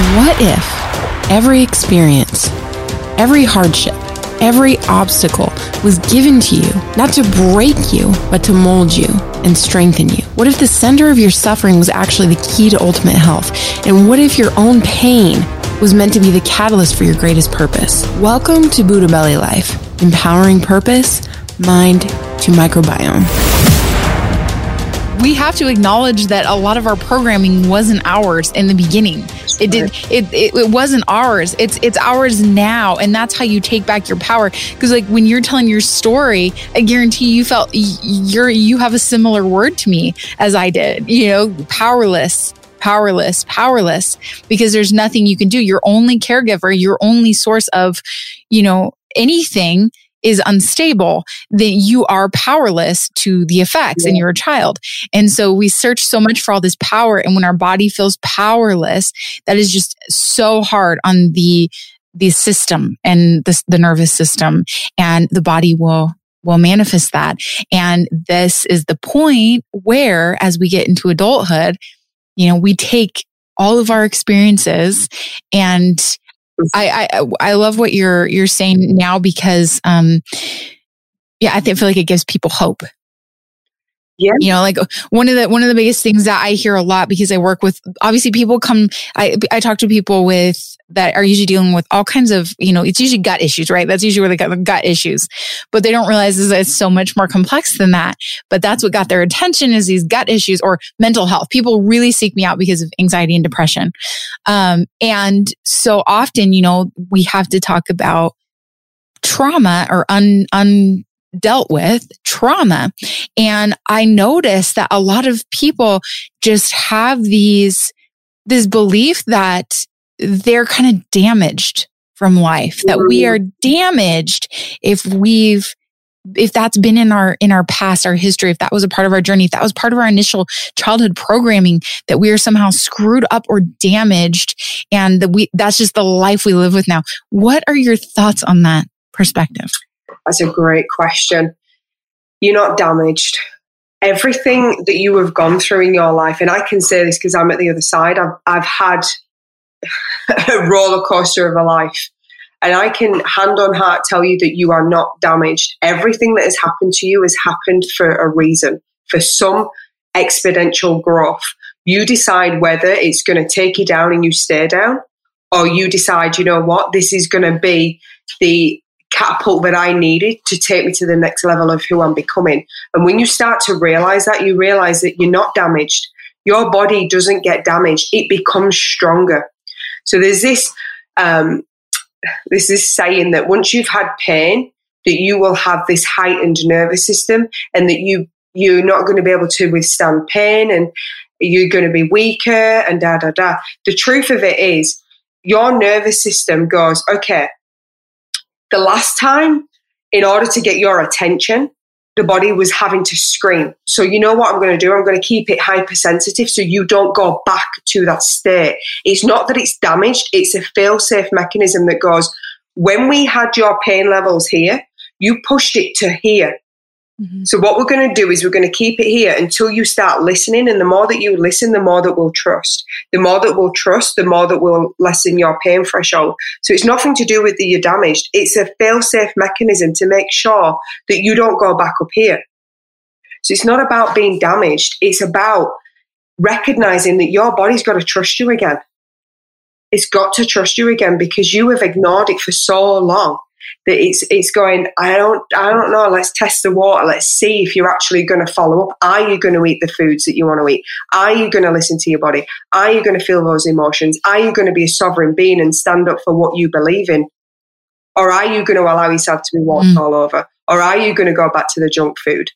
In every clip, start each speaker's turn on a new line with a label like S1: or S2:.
S1: What if every experience, every hardship, every obstacle was given to you not to break you, but to mold you and strengthen you? What if the center of your suffering was actually the key to ultimate health? And what if your own pain was meant to be the catalyst for your greatest purpose? Welcome to Buddha Belly Life, empowering purpose, mind to microbiome
S2: we have to acknowledge that a lot of our programming wasn't ours in the beginning. It did it, it, it wasn't ours. It's it's ours now and that's how you take back your power because like when you're telling your story, I guarantee you felt you're you have a similar word to me as I did. You know, powerless powerless, powerless, because there's nothing you can do. Your only caregiver, your only source of, you know, anything is unstable, then you are powerless to the effects yeah. and you're a child. And so we search so much for all this power. And when our body feels powerless, that is just so hard on the the system and the, the nervous system and the body will will manifest that. And this is the point where as we get into adulthood, you know, we take all of our experiences and I, I I love what you're you're saying now because um yeah, I, think, feel like it gives people hope. Yeah. You know, like one of the one of the biggest things that I hear a lot because I work with obviously people come I I talk to people with that are usually dealing with all kinds of, you know, it's usually gut issues, right? That's usually where they got the gut issues. But they don't realize is it's so much more complex than that. But that's what got their attention is these gut issues or mental health. People really seek me out because of anxiety and depression. Um, and so often, you know, we have to talk about trauma or un, un dealt with trauma. And I noticed that a lot of people just have these, this belief that they're kind of damaged from life, that we are mm-hmm. damaged if we've if that's been in our in our past our history if that was a part of our journey if that was part of our initial childhood programming that we are somehow screwed up or damaged and that we that's just the life we live with now. What are your thoughts on that perspective
S3: that's a great question. You're not damaged. Everything that you have gone through in your life, and I can say this because I'm at the other side, I've, I've had a roller coaster of a life. And I can hand on heart tell you that you are not damaged. Everything that has happened to you has happened for a reason, for some exponential growth. You decide whether it's going to take you down and you stay down, or you decide, you know what, this is going to be the catapult that I needed to take me to the next level of who I'm becoming. And when you start to realize that, you realize that you're not damaged. Your body doesn't get damaged, it becomes stronger. So there's this um, this is saying that once you've had pain, that you will have this heightened nervous system and that you you're not going to be able to withstand pain and you're going to be weaker and da da da. The truth of it is your nervous system goes, okay, the last time, in order to get your attention, the body was having to scream. So, you know what I'm going to do? I'm going to keep it hypersensitive so you don't go back to that state. It's not that it's damaged, it's a fail safe mechanism that goes, when we had your pain levels here, you pushed it to here. Mm-hmm. So, what we're going to do is we're going to keep it here until you start listening. And the more that you listen, the more that we'll trust. The more that we'll trust, the more that we'll lessen your pain threshold. So, it's nothing to do with the you're damaged. It's a fail safe mechanism to make sure that you don't go back up here. So, it's not about being damaged, it's about recognizing that your body's got to trust you again. It's got to trust you again because you have ignored it for so long that it's it's going i don't i don't know let's test the water let's see if you're actually going to follow up. Are you going to eat the foods that you want to eat? Are you going to listen to your body? Are you going to feel those emotions? Are you going to be a sovereign being and stand up for what you believe in? Or are you going to allow yourself to be walked mm. all over? Or are you going to go back to the junk food?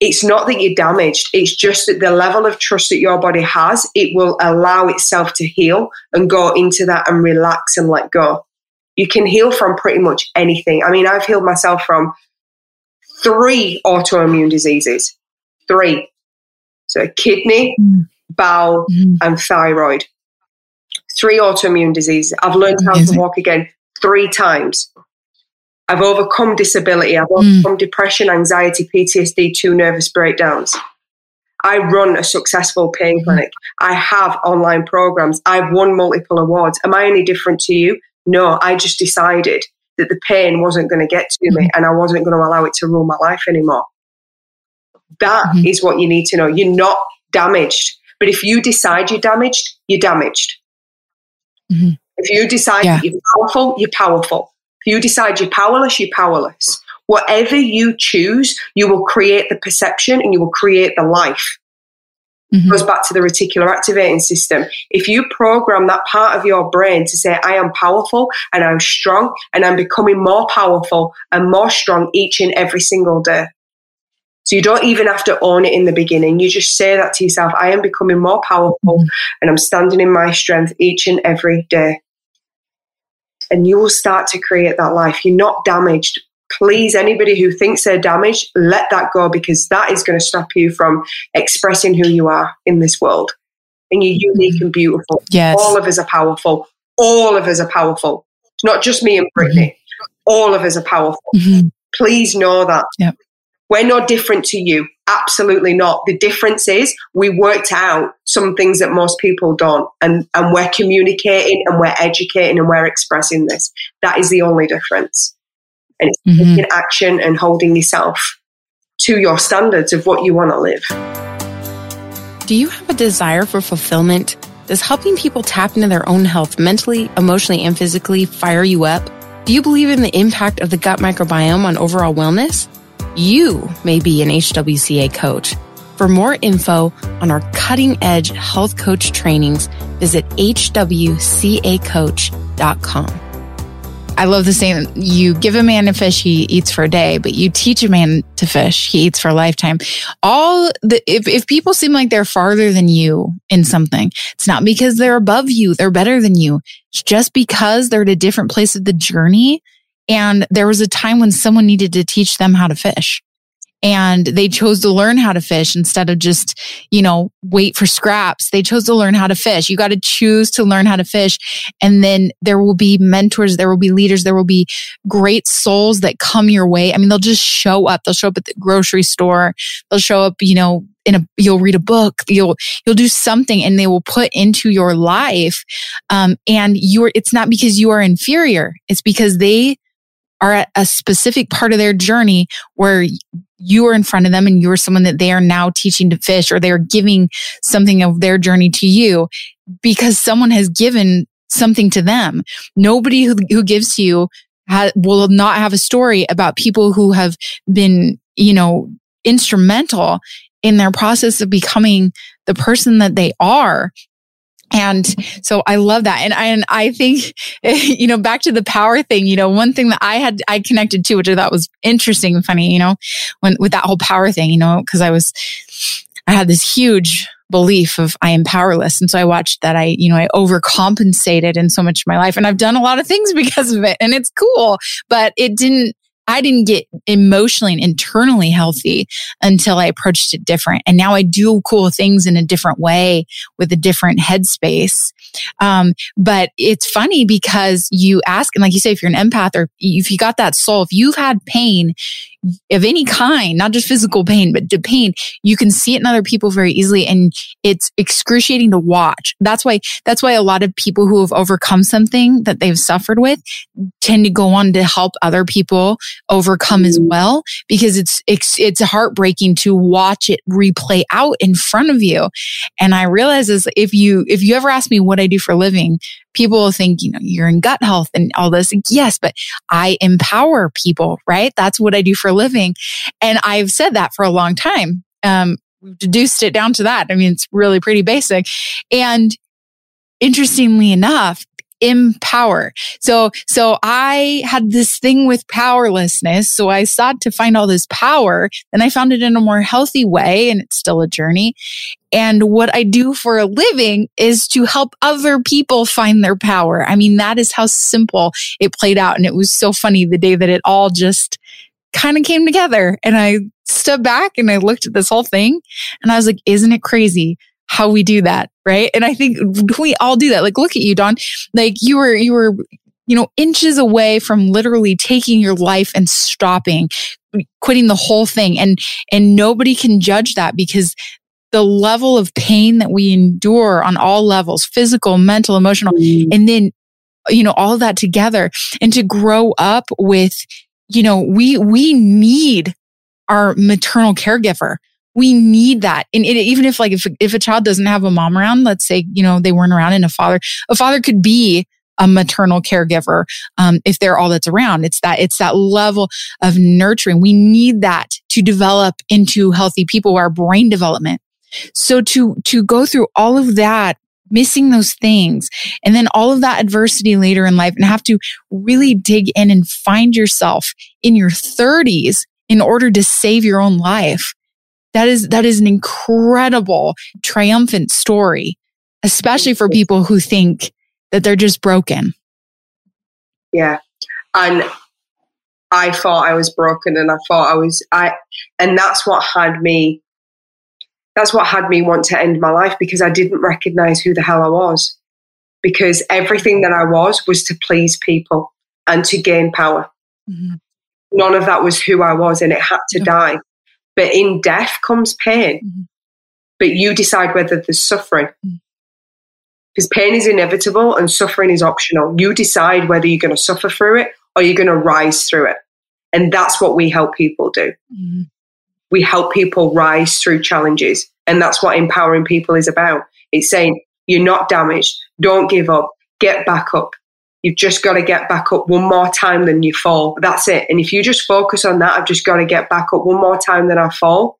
S3: It's not that you're damaged it's just that the level of trust that your body has it will allow itself to heal and go into that and relax and let go you can heal from pretty much anything. I mean, I've healed myself from three autoimmune diseases. Three. So kidney, mm. bowel, mm. and thyroid. Three autoimmune diseases. I've learned how to walk again three times. I've overcome disability. I've mm. overcome depression, anxiety, PTSD, two nervous breakdowns. I run a successful pain mm-hmm. clinic. I have online programs. I've won multiple awards. Am I any different to you? No, I just decided that the pain wasn't going to get to me mm-hmm. and I wasn't going to allow it to rule my life anymore. That mm-hmm. is what you need to know. You're not damaged. But if you decide you're damaged, you're damaged. Mm-hmm. If you decide yeah. you're powerful, you're powerful. If you decide you're powerless, you're powerless. Whatever you choose, you will create the perception and you will create the life. Mm-hmm. Goes back to the reticular activating system. If you program that part of your brain to say, I am powerful and I'm strong and I'm becoming more powerful and more strong each and every single day. So you don't even have to own it in the beginning. You just say that to yourself, I am becoming more powerful mm-hmm. and I'm standing in my strength each and every day. And you will start to create that life. You're not damaged please, anybody who thinks they're damaged, let that go because that is going to stop you from expressing who you are in this world. And you're unique and beautiful.
S2: Yes.
S3: All of us are powerful. All of us are powerful. It's not just me and Brittany. Mm-hmm. All of us are powerful. Mm-hmm. Please know that.
S2: Yep.
S3: We're not different to you. Absolutely not. The difference is we worked out some things that most people don't, and, and we're communicating and we're educating and we're expressing this. That is the only difference and it's mm-hmm. taking action and holding yourself to your standards of what you want to live.
S1: Do you have a desire for fulfillment? Does helping people tap into their own health mentally, emotionally, and physically fire you up? Do you believe in the impact of the gut microbiome on overall wellness? You may be an HWCA coach. For more info on our cutting edge health coach trainings, visit hwcacoach.com.
S2: I love the saying you give a man a fish, he eats for a day, but you teach a man to fish, he eats for a lifetime. All the, if, if people seem like they're farther than you in something, it's not because they're above you, they're better than you. It's just because they're at a different place of the journey. And there was a time when someone needed to teach them how to fish and they chose to learn how to fish instead of just, you know, wait for scraps. They chose to learn how to fish. You got to choose to learn how to fish. And then there will be mentors, there will be leaders, there will be great souls that come your way. I mean, they'll just show up. They'll show up at the grocery store. They'll show up, you know, in a you'll read a book you'll you'll do something and they will put into your life um, and you're it's not because you are inferior it's because they are at a specific part of their journey where you are in front of them and you're someone that they are now teaching to fish or they're giving something of their journey to you because someone has given something to them. Nobody who, who gives to you ha- will not have a story about people who have been, you know, instrumental in their process of becoming the person that they are and so I love that. And I, and I think, you know, back to the power thing, you know, one thing that I had, I connected to, which I thought was interesting and funny, you know, when with that whole power thing, you know, cause I was, I had this huge belief of I am powerless. And so I watched that I, you know, I overcompensated in so much of my life and I've done a lot of things because of it and it's cool, but it didn't, I didn't get emotionally and internally healthy until I approached it different. And now I do cool things in a different way with a different headspace. Um, but it's funny because you ask, and like you say, if you're an empath or if you got that soul, if you've had pain, of any kind, not just physical pain, but the pain, you can see it in other people very easily. And it's excruciating to watch. That's why, that's why a lot of people who have overcome something that they've suffered with tend to go on to help other people overcome as mm-hmm. well, because it's, it's, it's heartbreaking to watch it replay out in front of you. And I realize is if you, if you ever ask me what I do for a living, people will think, you know, you're in gut health and all this. Yes, but I empower people, right? That's what I do for a living. And I've said that for a long time. Um, we've deduced it down to that. I mean, it's really pretty basic. And interestingly enough, empower. So, so I had this thing with powerlessness. So I sought to find all this power and I found it in a more healthy way. And it's still a journey. And what I do for a living is to help other people find their power. I mean, that is how simple it played out. And it was so funny the day that it all just kind of came together. And I stood back and I looked at this whole thing and I was like, isn't it crazy how we do that? Right. And I think we all do that. Like, look at you, Dawn. Like you were, you were, you know, inches away from literally taking your life and stopping, quitting the whole thing. And, and nobody can judge that because the level of pain that we endure on all levels, physical, mental, emotional, mm. and then, you know, all that together and to grow up with, you know, we, we need our maternal caregiver. We need that. And it, even if like, if, if a child doesn't have a mom around, let's say, you know, they weren't around and a father, a father could be a maternal caregiver um, if they're all that's around it's that it's that level of nurturing we need that to develop into healthy people our brain development so to, to go through all of that, missing those things and then all of that adversity later in life and have to really dig in and find yourself in your thirties in order to save your own life. That is, that is an incredible triumphant story, especially for people who think that they're just broken.
S3: Yeah. And I thought I was broken and I thought I was, I, and that's what had me that's what had me want to end my life because I didn't recognize who the hell I was. Because everything that I was was to please people and to gain power. Mm-hmm. None of that was who I was, and it had to die. But in death comes pain. Mm-hmm. But you decide whether there's suffering. Mm-hmm. Because pain is inevitable and suffering is optional. You decide whether you're going to suffer through it or you're going to rise through it. And that's what we help people do. Mm-hmm we help people rise through challenges. And that's what empowering people is about. It's saying, you're not damaged. Don't give up. Get back up. You've just got to get back up one more time than you fall. That's it. And if you just focus on that, I've just got to get back up one more time than I fall.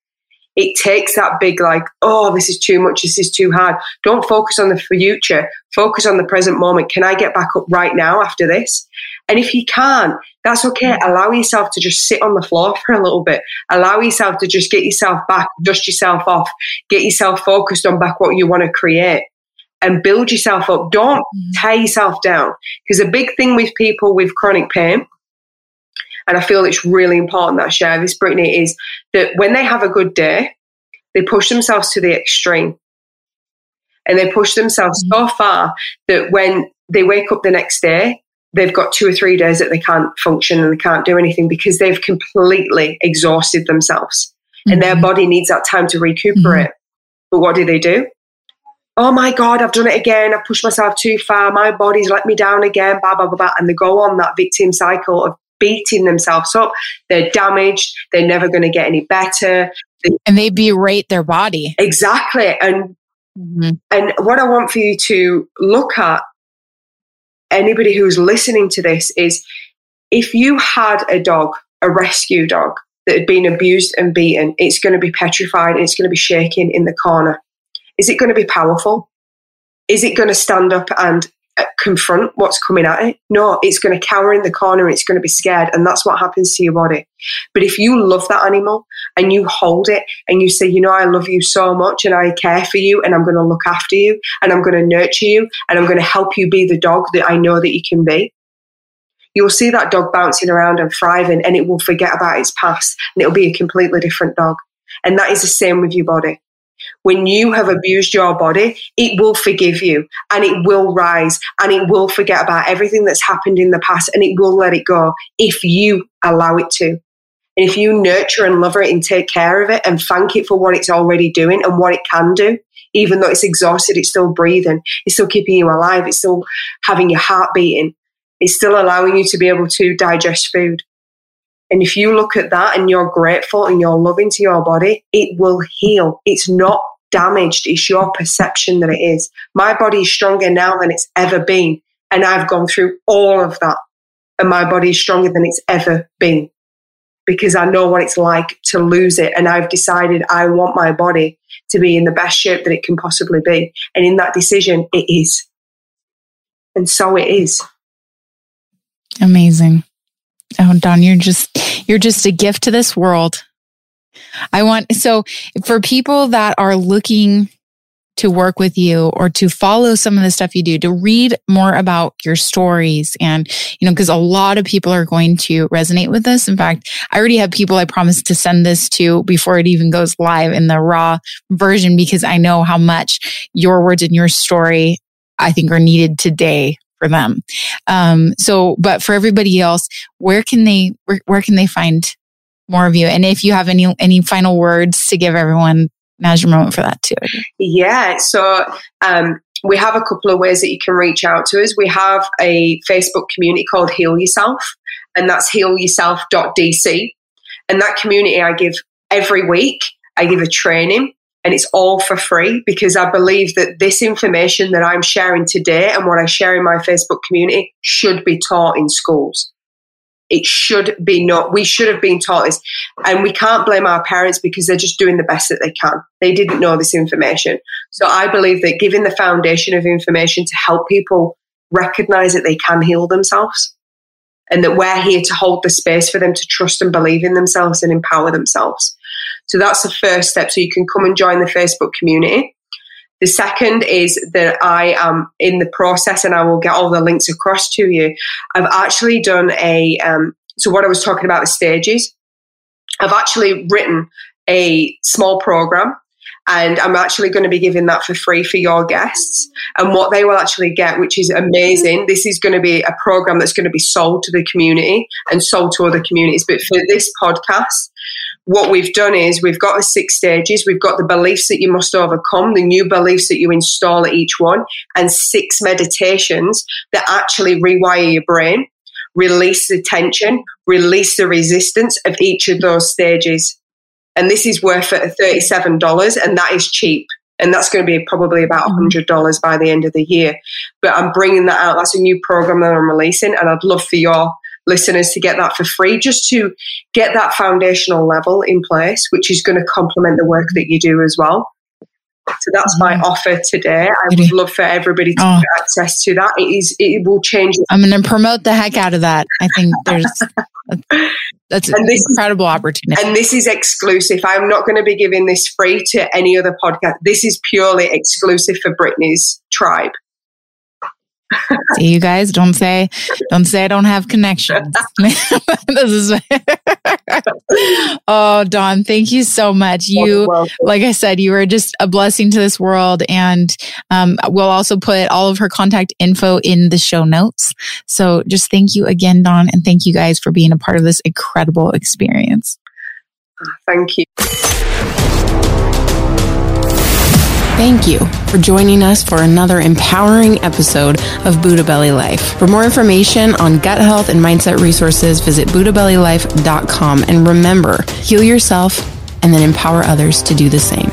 S3: It takes that big, like, oh, this is too much. This is too hard. Don't focus on the future. Focus on the present moment. Can I get back up right now after this? And if you can't, that's okay. Mm. Allow yourself to just sit on the floor for a little bit. Allow yourself to just get yourself back, dust yourself off, get yourself focused on back what you want to create and build yourself up. Don't mm. tear yourself down. Because a big thing with people with chronic pain, and I feel it's really important that I share this, Brittany, is that when they have a good day, they push themselves to the extreme. And they push themselves mm. so far that when they wake up the next day, they've got two or three days that they can't function and they can't do anything because they've completely exhausted themselves mm-hmm. and their mm-hmm. body needs that time to recuperate. Mm-hmm. But what do they do? Oh my God, I've done it again. I've pushed myself too far. My body's let me down again, blah, blah, blah, blah. And they go on that victim cycle of beating themselves up. They're damaged. They're never going to get any better.
S2: and they berate their body.
S3: Exactly. And mm-hmm. and what I want for you to look at anybody who's listening to this is if you had a dog, a rescue dog that had been abused and beaten, it's going to be petrified and it's going to be shaking in the corner. Is it going to be powerful? Is it going to stand up and uh, confront what's coming at it. No, it's going to cower in the corner it's going to be scared. And that's what happens to your body. But if you love that animal and you hold it and you say, you know, I love you so much and I care for you and I'm going to look after you and I'm going to nurture you and I'm going to help you be the dog that I know that you can be. You'll see that dog bouncing around and thriving and it will forget about its past and it'll be a completely different dog. And that is the same with your body. When you have abused your body, it will forgive you and it will rise and it will forget about everything that's happened in the past and it will let it go if you allow it to. And if you nurture and love it and take care of it and thank it for what it's already doing and what it can do, even though it's exhausted, it's still breathing, it's still keeping you alive, it's still having your heart beating, it's still allowing you to be able to digest food. And if you look at that and you're grateful and you're loving to your body, it will heal. It's not damaged. It's your perception that it is. My body is stronger now than it's ever been. And I've gone through all of that. And my body is stronger than it's ever been because I know what it's like to lose it. And I've decided I want my body to be in the best shape that it can possibly be. And in that decision, it is. And so it is.
S2: Amazing. Oh, Dawn, you're just, you're just a gift to this world. I want, so for people that are looking to work with you or to follow some of the stuff you do, to read more about your stories and, you know, because a lot of people are going to resonate with this. In fact, I already have people I promised to send this to before it even goes live in the raw version because I know how much your words and your story I think are needed today for them. Um, so, but for everybody else, where can they, where, where can they find more of you? And if you have any, any final words to give everyone now's your moment for that too.
S3: Yeah. So um, we have a couple of ways that you can reach out to us. We have a Facebook community called Heal Yourself, and that's healyourself.dc. And that community I give every week, I give a training and it's all for free because I believe that this information that I'm sharing today and what I share in my Facebook community should be taught in schools. It should be not, we should have been taught this. And we can't blame our parents because they're just doing the best that they can. They didn't know this information. So I believe that giving the foundation of information to help people recognize that they can heal themselves and that we're here to hold the space for them to trust and believe in themselves and empower themselves. So that's the first step. So you can come and join the Facebook community. The second is that I am in the process, and I will get all the links across to you. I've actually done a, um, so what I was talking about the stages, I've actually written a small program and I'm actually going to be giving that for free for your guests. And what they will actually get, which is amazing, this is going to be a program that's going to be sold to the community and sold to other communities. But for this podcast, what we've done is we've got the six stages, we've got the beliefs that you must overcome, the new beliefs that you install at each one, and six meditations that actually rewire your brain, release the tension, release the resistance of each of those stages. And this is worth $37, and that is cheap. And that's going to be probably about $100 mm-hmm. by the end of the year. But I'm bringing that out. That's a new program that I'm releasing, and I'd love for your listeners to get that for free, just to get that foundational level in place, which is going to complement the work that you do as well. So that's my mm-hmm. offer today. I would love for everybody to oh. get access to that. It is it will change.
S2: I'm going to promote the heck out of that. I think there's that's an incredible is, opportunity.
S3: And this is exclusive. I'm not going to be giving this free to any other podcast. This is purely exclusive for Brittany's tribe.
S2: See, you guys don't say, don't say I don't have connections. this is, oh, Dawn, thank you so much. You, like I said, you are just a blessing to this world. And um, we'll also put all of her contact info in the show notes. So just thank you again, Dawn. And thank you guys for being a part of this incredible experience.
S3: Thank you.
S1: Thank you for joining us for another empowering episode of Buddha Belly Life. For more information on gut health and mindset resources, visit buddhabellylife.com. And remember, heal yourself and then empower others to do the same.